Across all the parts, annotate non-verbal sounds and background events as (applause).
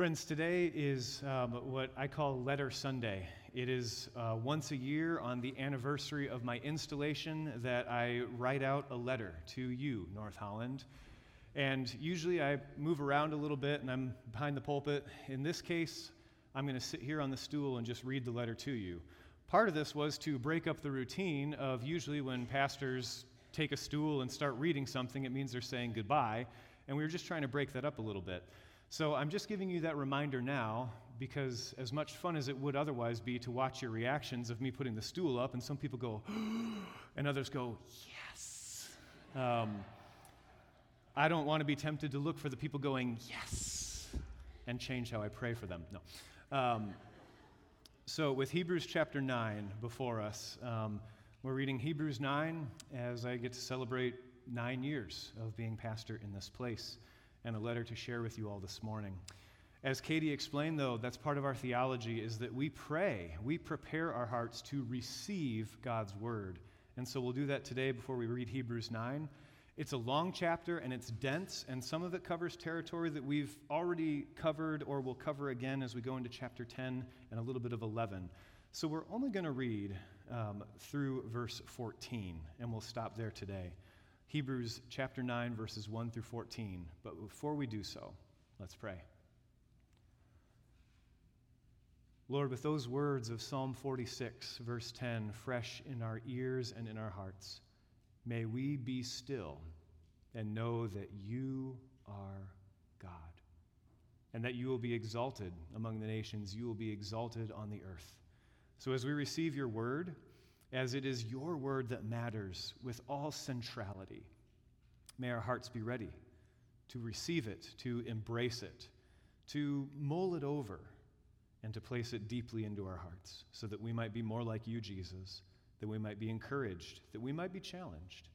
Friends, today is um, what I call Letter Sunday. It is uh, once a year on the anniversary of my installation that I write out a letter to you, North Holland. And usually I move around a little bit and I'm behind the pulpit. In this case, I'm going to sit here on the stool and just read the letter to you. Part of this was to break up the routine of usually when pastors take a stool and start reading something, it means they're saying goodbye. And we were just trying to break that up a little bit. So I'm just giving you that reminder now because, as much fun as it would otherwise be to watch your reactions of me putting the stool up, and some people go, (gasps) and others go, yes. Um, I don't want to be tempted to look for the people going, yes, and change how I pray for them. No. Um, so, with Hebrews chapter 9 before us, um, we're reading Hebrews 9 as I get to celebrate nine years of being pastor in this place and a letter to share with you all this morning. As Katie explained, though, that's part of our theology is that we pray, we prepare our hearts to receive God's word. And so we'll do that today before we read Hebrews 9. It's a long chapter and it's dense, and some of it covers territory that we've already covered or will cover again as we go into chapter 10 and a little bit of 11. So we're only going to read um, through verse 14, and we'll stop there today. Hebrews chapter 9, verses 1 through 14. But before we do so, let's pray. Lord, with those words of Psalm 46, verse 10, fresh in our ears and in our hearts, may we be still and know that you are God, and that you will be exalted among the nations, you will be exalted on the earth. So as we receive your word, as it is your word that matters with all centrality. May our hearts be ready to receive it, to embrace it, to mull it over, and to place it deeply into our hearts so that we might be more like you, Jesus, that we might be encouraged, that we might be challenged.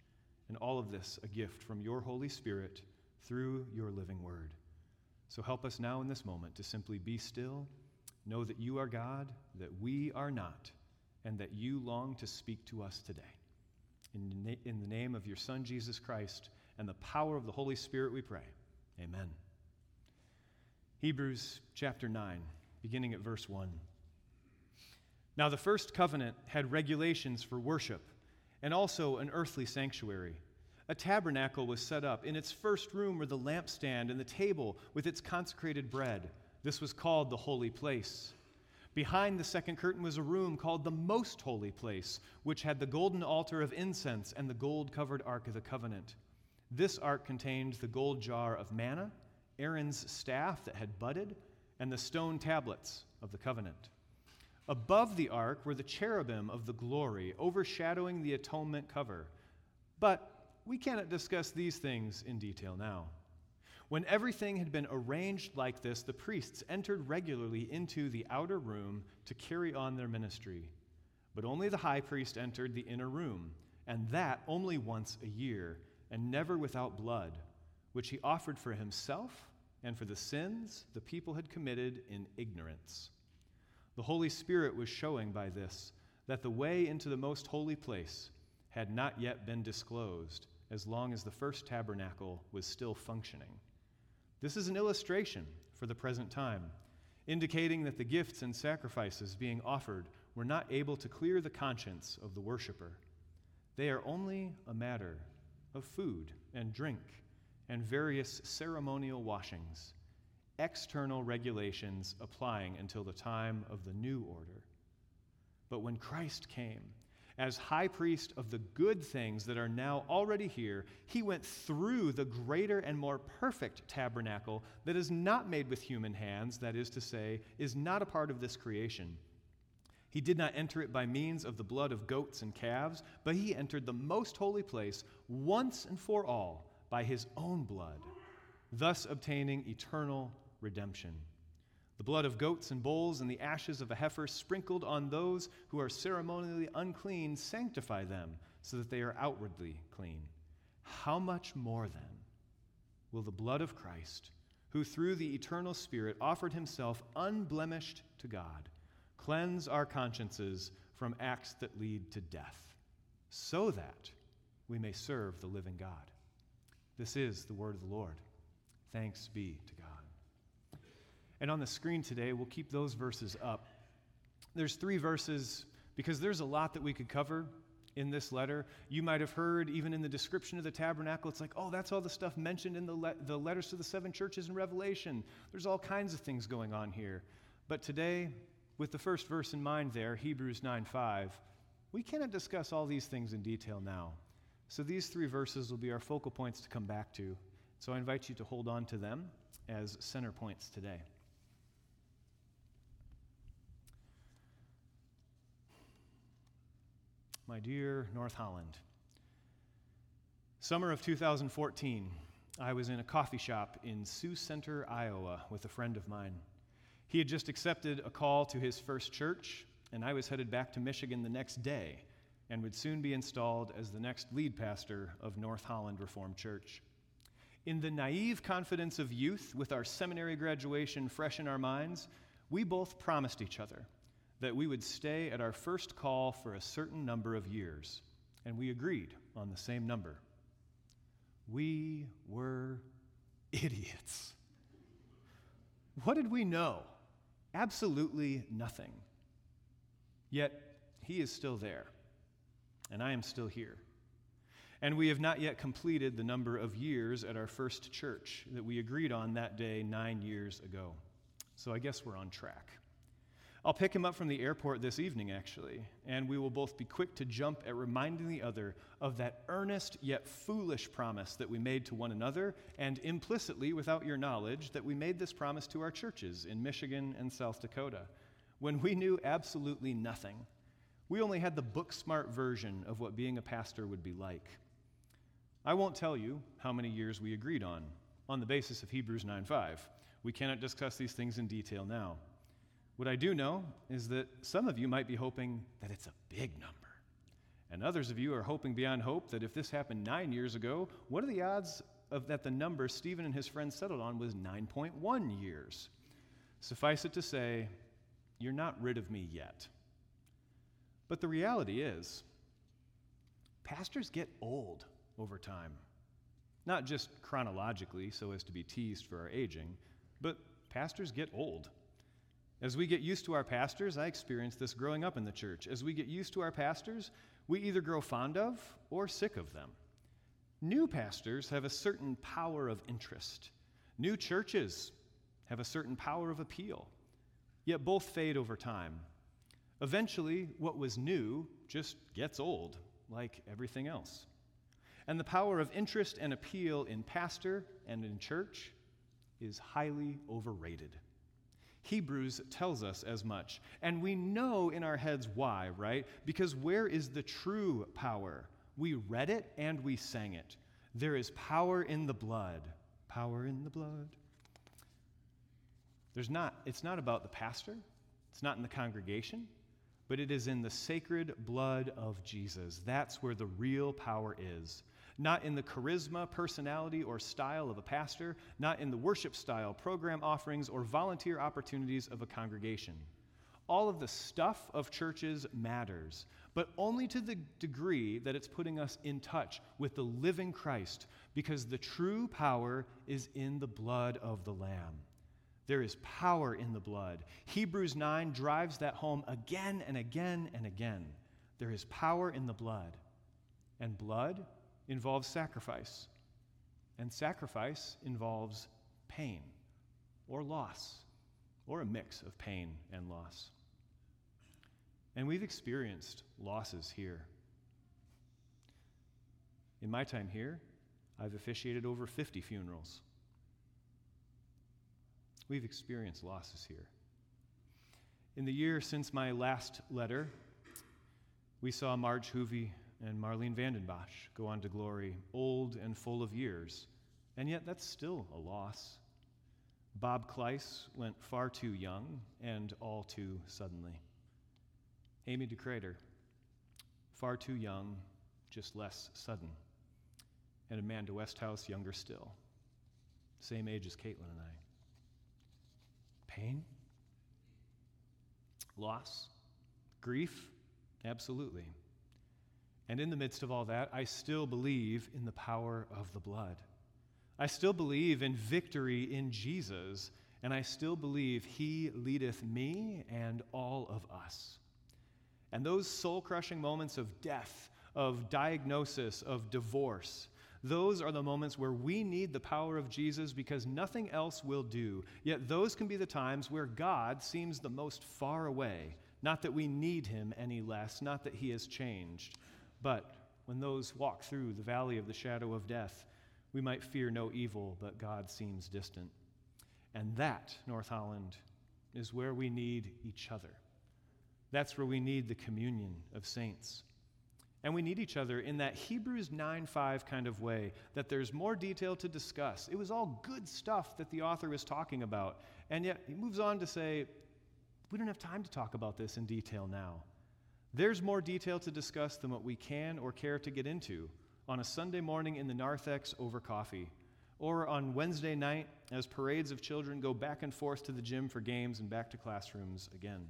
And all of this a gift from your Holy Spirit through your living word. So help us now in this moment to simply be still, know that you are God, that we are not and that you long to speak to us today. In, in the name of your Son, Jesus Christ, and the power of the Holy Spirit, we pray. Amen. Hebrews chapter 9, beginning at verse 1. Now, the first covenant had regulations for worship and also an earthly sanctuary. A tabernacle was set up. In its first room were the lampstand and the table with its consecrated bread. This was called the holy place. Behind the second curtain was a room called the Most Holy Place, which had the golden altar of incense and the gold covered Ark of the Covenant. This ark contained the gold jar of manna, Aaron's staff that had budded, and the stone tablets of the covenant. Above the ark were the cherubim of the glory, overshadowing the atonement cover. But we cannot discuss these things in detail now. When everything had been arranged like this, the priests entered regularly into the outer room to carry on their ministry. But only the high priest entered the inner room, and that only once a year, and never without blood, which he offered for himself and for the sins the people had committed in ignorance. The Holy Spirit was showing by this that the way into the most holy place had not yet been disclosed as long as the first tabernacle was still functioning. This is an illustration for the present time, indicating that the gifts and sacrifices being offered were not able to clear the conscience of the worshiper. They are only a matter of food and drink and various ceremonial washings, external regulations applying until the time of the new order. But when Christ came, as high priest of the good things that are now already here, he went through the greater and more perfect tabernacle that is not made with human hands, that is to say, is not a part of this creation. He did not enter it by means of the blood of goats and calves, but he entered the most holy place once and for all by his own blood, thus obtaining eternal redemption. The blood of goats and bulls and the ashes of a heifer sprinkled on those who are ceremonially unclean sanctify them so that they are outwardly clean. How much more then will the blood of Christ, who through the eternal Spirit offered himself unblemished to God, cleanse our consciences from acts that lead to death, so that we may serve the living God? This is the word of the Lord. Thanks be to God. And on the screen today, we'll keep those verses up. There's three verses because there's a lot that we could cover in this letter. You might have heard, even in the description of the tabernacle, it's like, oh, that's all the stuff mentioned in the, le- the letters to the seven churches in Revelation. There's all kinds of things going on here. But today, with the first verse in mind there, Hebrews 9 5, we cannot discuss all these things in detail now. So these three verses will be our focal points to come back to. So I invite you to hold on to them as center points today. My dear North Holland, summer of 2014, I was in a coffee shop in Sioux Center, Iowa, with a friend of mine. He had just accepted a call to his first church, and I was headed back to Michigan the next day and would soon be installed as the next lead pastor of North Holland Reformed Church. In the naive confidence of youth, with our seminary graduation fresh in our minds, we both promised each other that we would stay at our first call for a certain number of years, and we agreed on the same number. We were idiots. What did we know? Absolutely nothing. Yet, he is still there and I am still here. And we have not yet completed the number of years at our first church that we agreed on that day nine years ago. So I guess we're on track. I'll pick him up from the airport this evening, actually, and we will both be quick to jump at reminding the other of that earnest yet foolish promise that we made to one another, and implicitly, without your knowledge, that we made this promise to our churches in Michigan and South Dakota when we knew absolutely nothing we only had the book smart version of what being a pastor would be like. I won't tell you how many years we agreed on, on the basis of Hebrews 9 5. We cannot discuss these things in detail now. What I do know is that some of you might be hoping that it's a big number. And others of you are hoping beyond hope that if this happened nine years ago, what are the odds of that the number Steven and his friends settled on was 9.1 years? Suffice it to say, you're not rid of me yet. But the reality is, pastors get old over time. Not just chronologically, so as to be teased for our aging, but pastors get old. As we get used to our pastors, I experienced this growing up in the church. As we get used to our pastors, we either grow fond of or sick of them. New pastors have a certain power of interest. New churches have a certain power of appeal. Yet both fade over time. Eventually, what was new just gets old, like everything else. And the power of interest and appeal in pastor and in church is highly overrated. Hebrews tells us as much. And we know in our heads why, right? Because where is the true power? We read it and we sang it. There is power in the blood. Power in the blood. There's not, it's not about the pastor, it's not in the congregation, but it is in the sacred blood of Jesus. That's where the real power is. Not in the charisma, personality, or style of a pastor, not in the worship style, program offerings, or volunteer opportunities of a congregation. All of the stuff of churches matters, but only to the degree that it's putting us in touch with the living Christ, because the true power is in the blood of the Lamb. There is power in the blood. Hebrews 9 drives that home again and again and again. There is power in the blood. And blood involves sacrifice. And sacrifice involves pain or loss or a mix of pain and loss. And we've experienced losses here. In my time here, I've officiated over 50 funerals. We've experienced losses here. In the year since my last letter, we saw Marge Hoovey and Marlene Vandenbosch go on to glory, old and full of years, and yet that's still a loss. Bob Kleiss went far too young and all too suddenly. Amy DeCrater, far too young, just less sudden. And Amanda Westhouse, younger still, same age as Caitlin and I. Pain? Loss? Grief? Absolutely. And in the midst of all that, I still believe in the power of the blood. I still believe in victory in Jesus and I still believe He leadeth me and all of us. And those soul crushing moments of death, of diagnosis, of divorce, those are the moments where we need the power of Jesus because nothing else will do. Yet those can be the times where God seems the most far away. Not that we need him any less, not that he has changed, but when those walk through the valley of the shadow of death, we might fear no evil, but God seems distant. And that, North Holland, is where we need each other. That's where we need the communion of saints. And we need each other in that Hebrews 9 5 kind of way, that there's more detail to discuss. It was all good stuff that the author was talking about. And yet he moves on to say, we don't have time to talk about this in detail now. There's more detail to discuss than what we can or care to get into on a Sunday morning in the narthex over coffee, or on Wednesday night as parades of children go back and forth to the gym for games and back to classrooms again.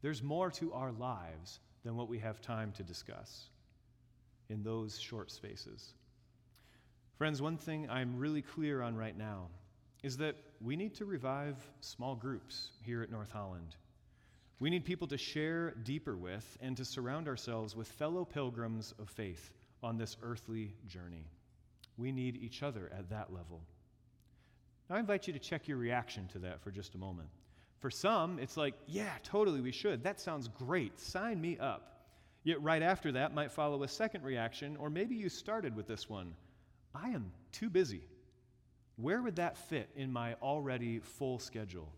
There's more to our lives than what we have time to discuss in those short spaces. Friends, one thing I'm really clear on right now is that we need to revive small groups here at North Holland. We need people to share deeper with and to surround ourselves with fellow pilgrims of faith on this earthly journey. We need each other at that level. Now, I invite you to check your reaction to that for just a moment. For some, it's like, yeah, totally, we should. That sounds great. Sign me up. Yet, right after that might follow a second reaction, or maybe you started with this one I am too busy. Where would that fit in my already full schedule?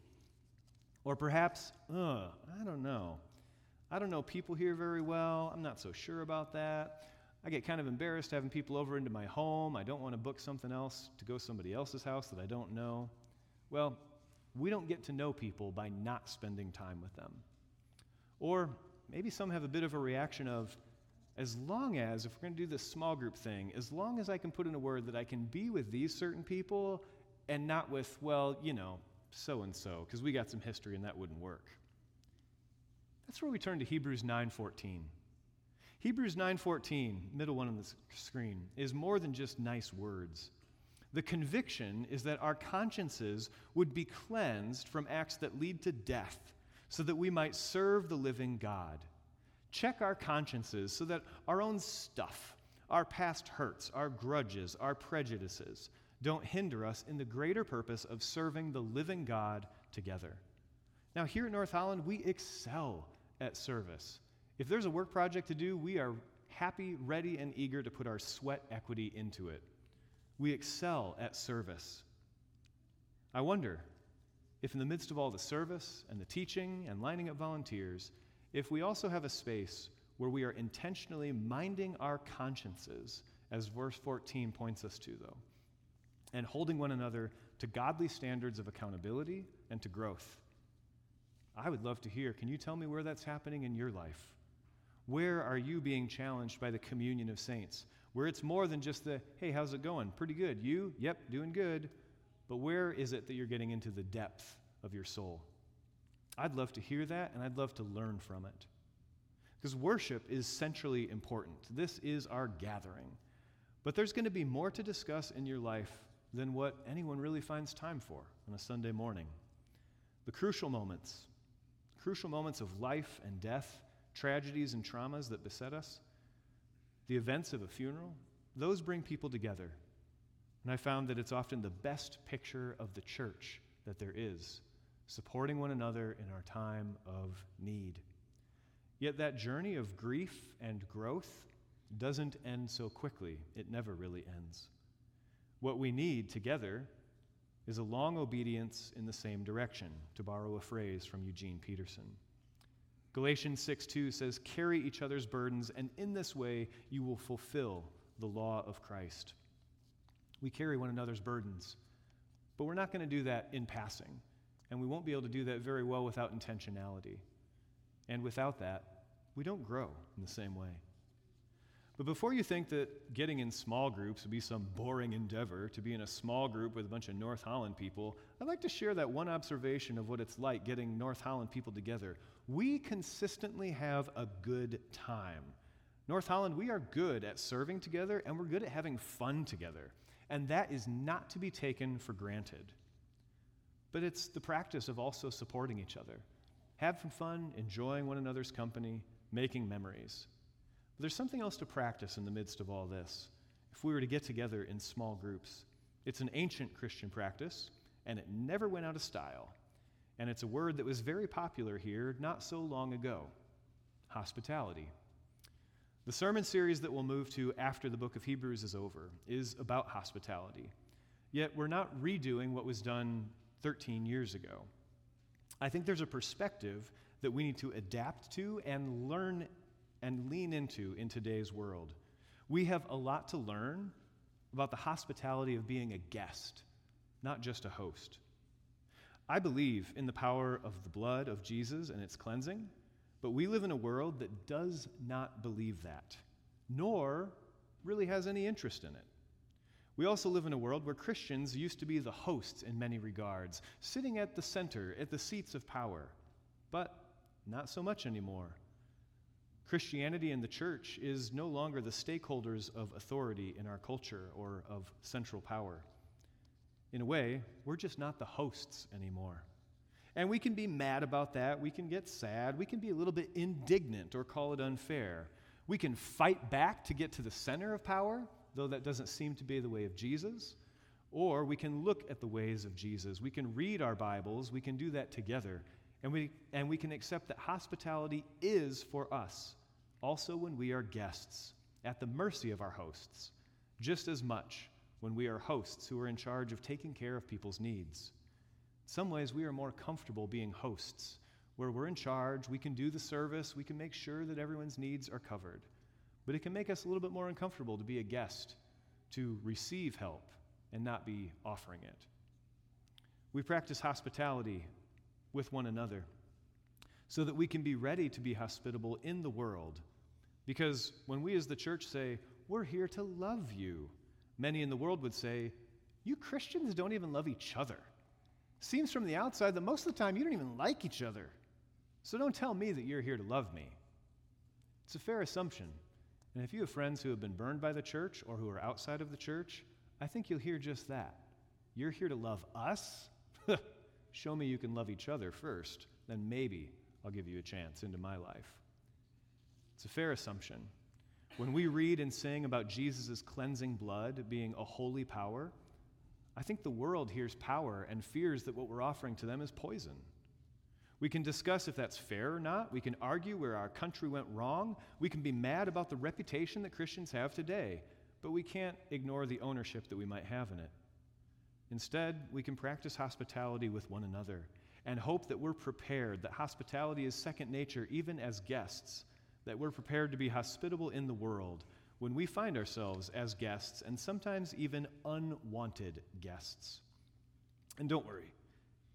Or perhaps, uh, I don't know. I don't know people here very well. I'm not so sure about that. I get kind of embarrassed having people over into my home. I don't want to book something else to go somebody else's house that I don't know. Well, we don't get to know people by not spending time with them. Or maybe some have a bit of a reaction of, as long as, if we're going to do this small group thing, as long as I can put in a word that I can be with these certain people and not with, well, you know, so and so, because we got some history and that wouldn't work. That's where we turn to Hebrews 9:14. Hebrews 9:14, middle one on the screen, is more than just nice words. The conviction is that our consciences would be cleansed from acts that lead to death so that we might serve the living God. Check our consciences so that our own stuff, our past hurts, our grudges, our prejudices don't hinder us in the greater purpose of serving the living God together. Now, here at North Holland, we excel at service. If there's a work project to do, we are happy, ready, and eager to put our sweat equity into it we excel at service. I wonder if, in the midst of all the service and the teaching and lining up volunteers, if we also have a space where we are intentionally minding our consciences, as verse 14 points us to, though, and holding one another to godly standards of accountability and to growth. I would love to hear. Can you tell me where that's happening in your life? Where are you being challenged by the communion of saints? where it's more than just the, hey, how's it going? Pretty good. You? Yep, doing good. But where is it that you're getting into the depth of your soul? I'd love to hear that, and I'd love to learn from it. Because worship is centrally important. This is our gathering. But there's going to be more to discuss in your life than what anyone really finds time for on a Sunday morning. The crucial moments, crucial moments of life and death, tragedies and traumas that beset us, the events of a funeral, those bring people together. And I found that it's often the best picture of the church that there is, supporting one another in our time of need. Yet that journey of grief and growth doesn't end so quickly. It never really ends. What we need together is a long obedience in the same direction, to borrow a phrase from Eugene Peterson. Galatians 6 2 says, Carry each other's burdens, and in this way you will fulfill the law of Christ. We carry one another's burdens, but we're not going to do that in passing, and we won't be able to do that very well without intentionality. And without that, we don't grow in the same way. But before you think that getting in small groups would be some boring endeavor to be in a small group with a bunch of North Holland people, I'd like to share that one observation of what it's like getting North Holland people together. We consistently have a good time. North Holland, we are good at serving together and we're good at having fun together. And that is not to be taken for granted. but it's the practice of also supporting each other, having fun, enjoying one another's company, making memories. But there's something else to practice in the midst of all this. If we were to get together in small groups, it's an ancient Christian practice, and it never went out of style. And it's a word that was very popular here not so long ago hospitality. The sermon series that we'll move to after the book of Hebrews is over is about hospitality. Yet we're not redoing what was done 13 years ago. I think there's a perspective that we need to adapt to and learn and lean into in today's world. We have a lot to learn about the hospitality of being a guest, not just a host. I believe in the power of the blood of Jesus and its cleansing, but we live in a world that does not believe that, nor really has any interest in it. We also live in a world where Christians used to be the hosts in many regards, sitting at the center, at the seats of power, but not so much anymore. Christianity and the church is no longer the stakeholders of authority in our culture or of central power. In a way, we're just not the hosts anymore. And we can be mad about that. We can get sad. We can be a little bit indignant or call it unfair. We can fight back to get to the center of power, though that doesn't seem to be the way of Jesus. Or we can look at the ways of Jesus. We can read our Bibles. We can do that together and we, and we can accept that hospitality is for us, also when we are guests, at the mercy of our hosts, just as much when we are hosts who are in charge of taking care of people's needs. In some ways, we are more comfortable being hosts, where we're in charge, we can do the service, we can make sure that everyone's needs are covered. But it can make us a little bit more uncomfortable to be a guest, to receive help, and not be offering it. We practice hospitality with one another so that we can be ready to be hospitable in the world. Because when we as the church say, We're here to love you, many in the world would say, You Christians don't even love each other. Seems from the outside that most of the time you don't even like each other. So don't tell me that you're here to love me. It's a fair assumption. And if you have friends who have been burned by the church or who are outside of the church, I think you'll hear just that. You're here to love us? (laughs) Show me you can love each other first, then maybe I'll give you a chance into my life. It's a fair assumption. When we read and sing about Jesus' cleansing blood being a holy power, I think the world hears power and fears that what we're offering to them is poison. We can discuss if that's fair or not. We can argue where our country went wrong. We can be mad about the reputation that Christians have today, but we can't ignore the ownership that we might have in it. Instead, we can practice hospitality with one another and hope that we're prepared, that hospitality is second nature even as guests, that we're prepared to be hospitable in the world when we find ourselves as guests and sometimes even unwanted guests. And don't worry,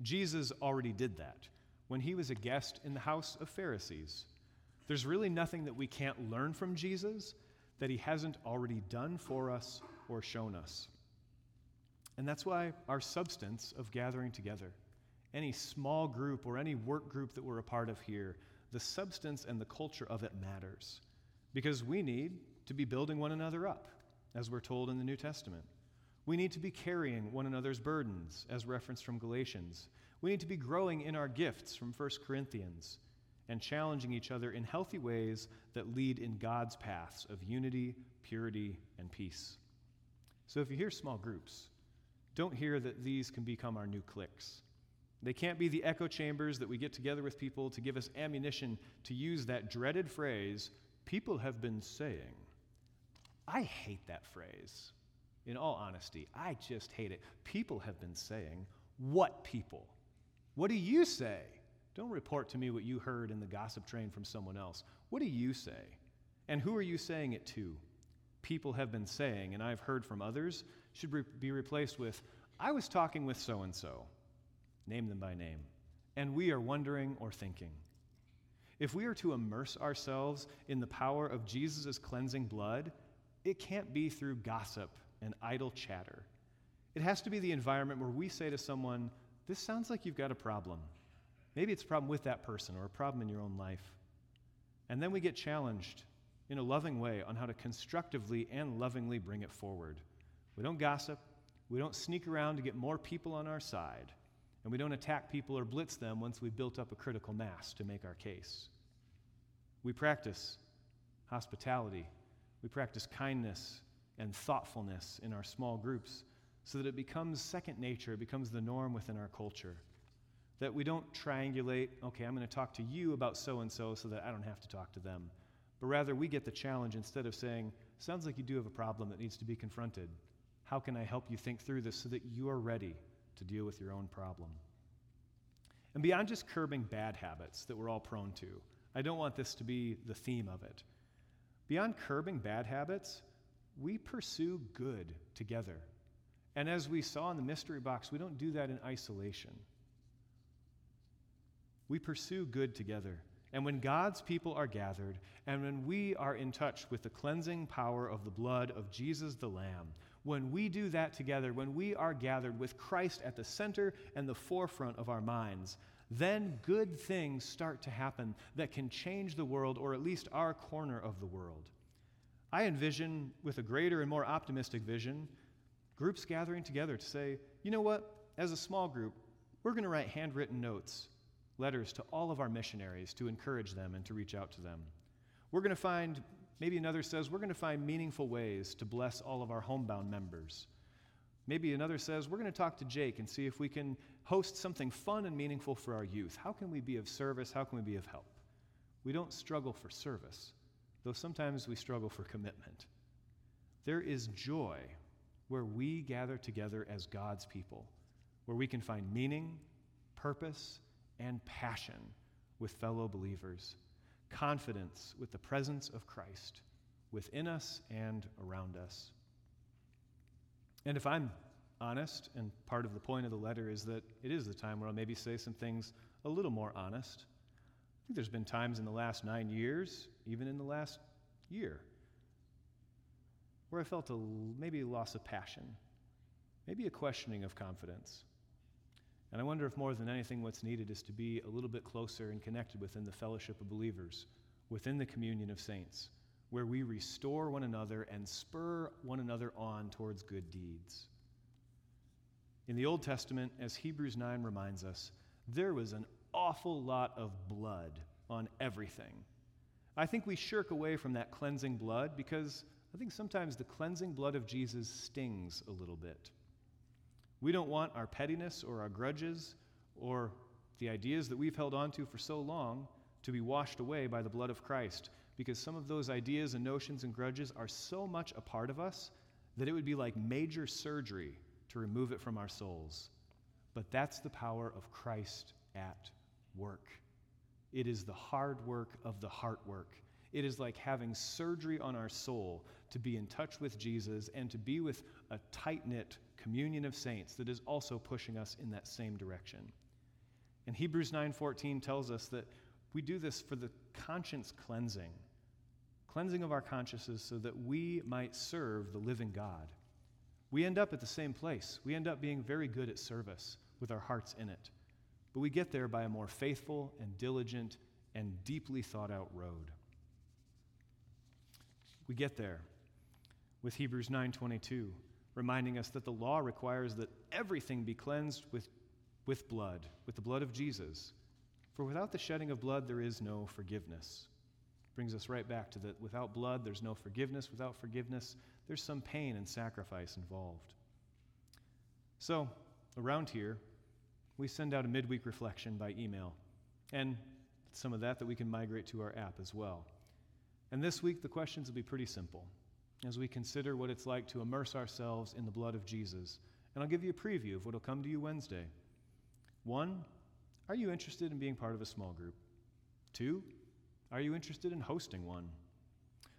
Jesus already did that when he was a guest in the house of Pharisees. There's really nothing that we can't learn from Jesus that he hasn't already done for us or shown us. And that's why our substance of gathering together, any small group or any work group that we're a part of here, the substance and the culture of it matters. Because we need to be building one another up, as we're told in the New Testament. We need to be carrying one another's burdens, as referenced from Galatians. We need to be growing in our gifts from 1 Corinthians and challenging each other in healthy ways that lead in God's paths of unity, purity, and peace. So if you hear small groups, don't hear that these can become our new cliques. They can't be the echo chambers that we get together with people to give us ammunition to use that dreaded phrase, people have been saying. I hate that phrase. In all honesty, I just hate it. People have been saying, What people? What do you say? Don't report to me what you heard in the gossip train from someone else. What do you say? And who are you saying it to? People have been saying, and I've heard from others, should re- be replaced with, I was talking with so and so. Name them by name. And we are wondering or thinking. If we are to immerse ourselves in the power of Jesus' cleansing blood, it can't be through gossip and idle chatter. It has to be the environment where we say to someone, This sounds like you've got a problem. Maybe it's a problem with that person or a problem in your own life. And then we get challenged in a loving way on how to constructively and lovingly bring it forward. We don't gossip. We don't sneak around to get more people on our side. And we don't attack people or blitz them once we've built up a critical mass to make our case. We practice hospitality, we practice kindness and thoughtfulness in our small groups so that it becomes second nature, it becomes the norm within our culture. That we don't triangulate, okay, I'm going to talk to you about so and so so that I don't have to talk to them. But rather, we get the challenge instead of saying, sounds like you do have a problem that needs to be confronted. How can I help you think through this so that you are ready to deal with your own problem? And beyond just curbing bad habits that we're all prone to, I don't want this to be the theme of it. Beyond curbing bad habits, we pursue good together. And as we saw in the mystery box, we don't do that in isolation. We pursue good together. And when God's people are gathered, and when we are in touch with the cleansing power of the blood of Jesus the Lamb, when we do that together, when we are gathered with Christ at the center and the forefront of our minds, then good things start to happen that can change the world, or at least our corner of the world. I envision, with a greater and more optimistic vision, groups gathering together to say, you know what, as a small group, we're going to write handwritten notes, letters to all of our missionaries to encourage them and to reach out to them. We're going to find Maybe another says, we're going to find meaningful ways to bless all of our homebound members. Maybe another says, we're going to talk to Jake and see if we can host something fun and meaningful for our youth. How can we be of service? How can we be of help? We don't struggle for service, though sometimes we struggle for commitment. There is joy where we gather together as God's people, where we can find meaning, purpose, and passion with fellow believers confidence with the presence of Christ within us and around us. And if I'm honest, and part of the point of the letter is that it is the time where I'll maybe say some things a little more honest. I think there's been times in the last nine years, even in the last year, where I felt a, maybe a loss of passion, maybe a questioning of confidence. And I wonder if more than anything, what's needed is to be a little bit closer and connected within the fellowship of believers, within the communion of saints, where we restore one another and spur one another on towards good deeds. In the Old Testament, as Hebrews 9 reminds us, there was an awful lot of blood on everything. I think we shirk away from that cleansing blood because I think sometimes the cleansing blood of Jesus stings a little bit. We don't want our pettiness or our grudges or the ideas that we've held on to for so long to be washed away by the blood of Christ because some of those ideas and notions and grudges are so much a part of us that it would be like major surgery to remove it from our souls. But that's the power of Christ at work. It is the hard work of the heart work. It is like having surgery on our soul to be in touch with Jesus and to be with a tight knit communion of saints that is also pushing us in that same direction. And Hebrews 9:14 tells us that we do this for the conscience cleansing, cleansing of our consciences so that we might serve the living God. We end up at the same place. We end up being very good at service with our hearts in it. But we get there by a more faithful and diligent and deeply thought out road. We get there with Hebrews 9:22 reminding us that the law requires that everything be cleansed with, with blood, with the blood of Jesus. For without the shedding of blood, there is no forgiveness. Brings us right back to that without blood, there's no forgiveness. Without forgiveness, there's some pain and sacrifice involved. So, around here, we send out a midweek reflection by email, and some of that that we can migrate to our app as well. And this week, the questions will be pretty simple as we consider what it's like to immerse ourselves in the blood of Jesus. And I'll give you a preview of what will come to you Wednesday. One, are you interested in being part of a small group? Two, are you interested in hosting one?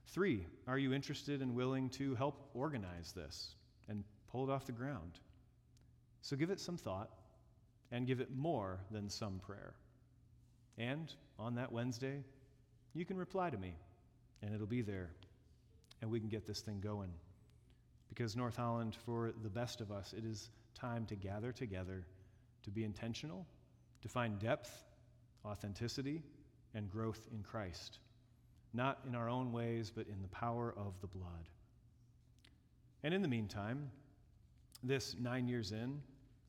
Three, are you interested and willing to help organize this and pull it off the ground? So give it some thought and give it more than some prayer. And on that Wednesday, you can reply to me, and it'll be there and we can get this thing going. Because, North Holland, for the best of us, it is time to gather together, to be intentional, to find depth, authenticity, and growth in Christ. Not in our own ways, but in the power of the blood. And in the meantime, this nine years in,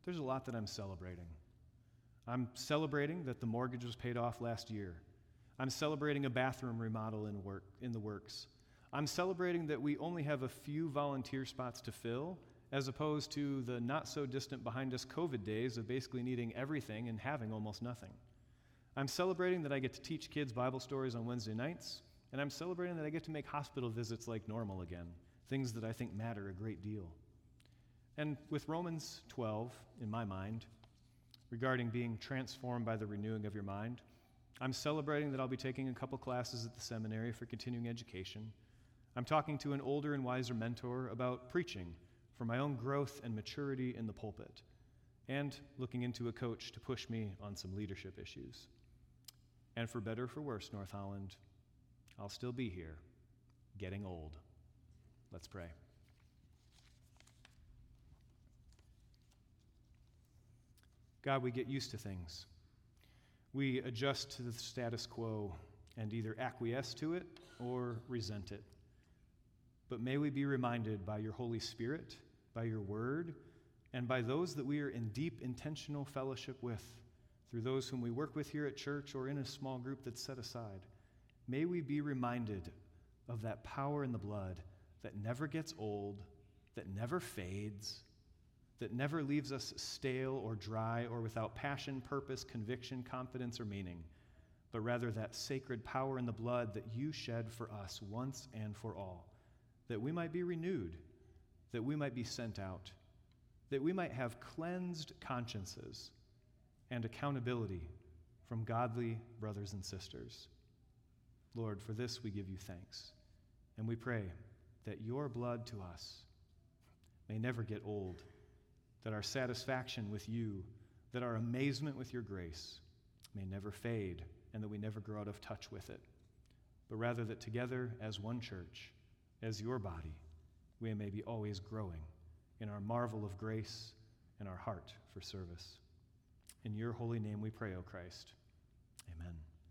there's a lot that I'm celebrating. I'm celebrating that the mortgage was paid off last year. I'm celebrating a bathroom remodel in, work, in the works. I'm celebrating that we only have a few volunteer spots to fill, as opposed to the not so distant behind us COVID days of basically needing everything and having almost nothing. I'm celebrating that I get to teach kids Bible stories on Wednesday nights, and I'm celebrating that I get to make hospital visits like normal again, things that I think matter a great deal. And with Romans 12 in my mind, regarding being transformed by the renewing of your mind, I'm celebrating that I'll be taking a couple classes at the seminary for continuing education. I'm talking to an older and wiser mentor about preaching for my own growth and maturity in the pulpit, and looking into a coach to push me on some leadership issues. And for better or for worse, North Holland, I'll still be here, getting old. Let's pray. God, we get used to things. We adjust to the status quo and either acquiesce to it or resent it. But may we be reminded by your Holy Spirit, by your word, and by those that we are in deep intentional fellowship with, through those whom we work with here at church or in a small group that's set aside. May we be reminded of that power in the blood that never gets old, that never fades, that never leaves us stale or dry or without passion, purpose, conviction, confidence, or meaning, but rather that sacred power in the blood that you shed for us once and for all that we might be renewed, that we might be sent out, that we might have cleansed consciences and accountability from godly brothers and sisters. Lord, for this we give you thanks. And we pray that your blood to us may never get old, that our satisfaction with you, that our amazement with your grace may never fade, and that we never grow out of touch with it, but rather that together as one church, as your body, we may be always growing in our marvel of grace and our heart for service. In your holy name we pray, O Christ. Amen.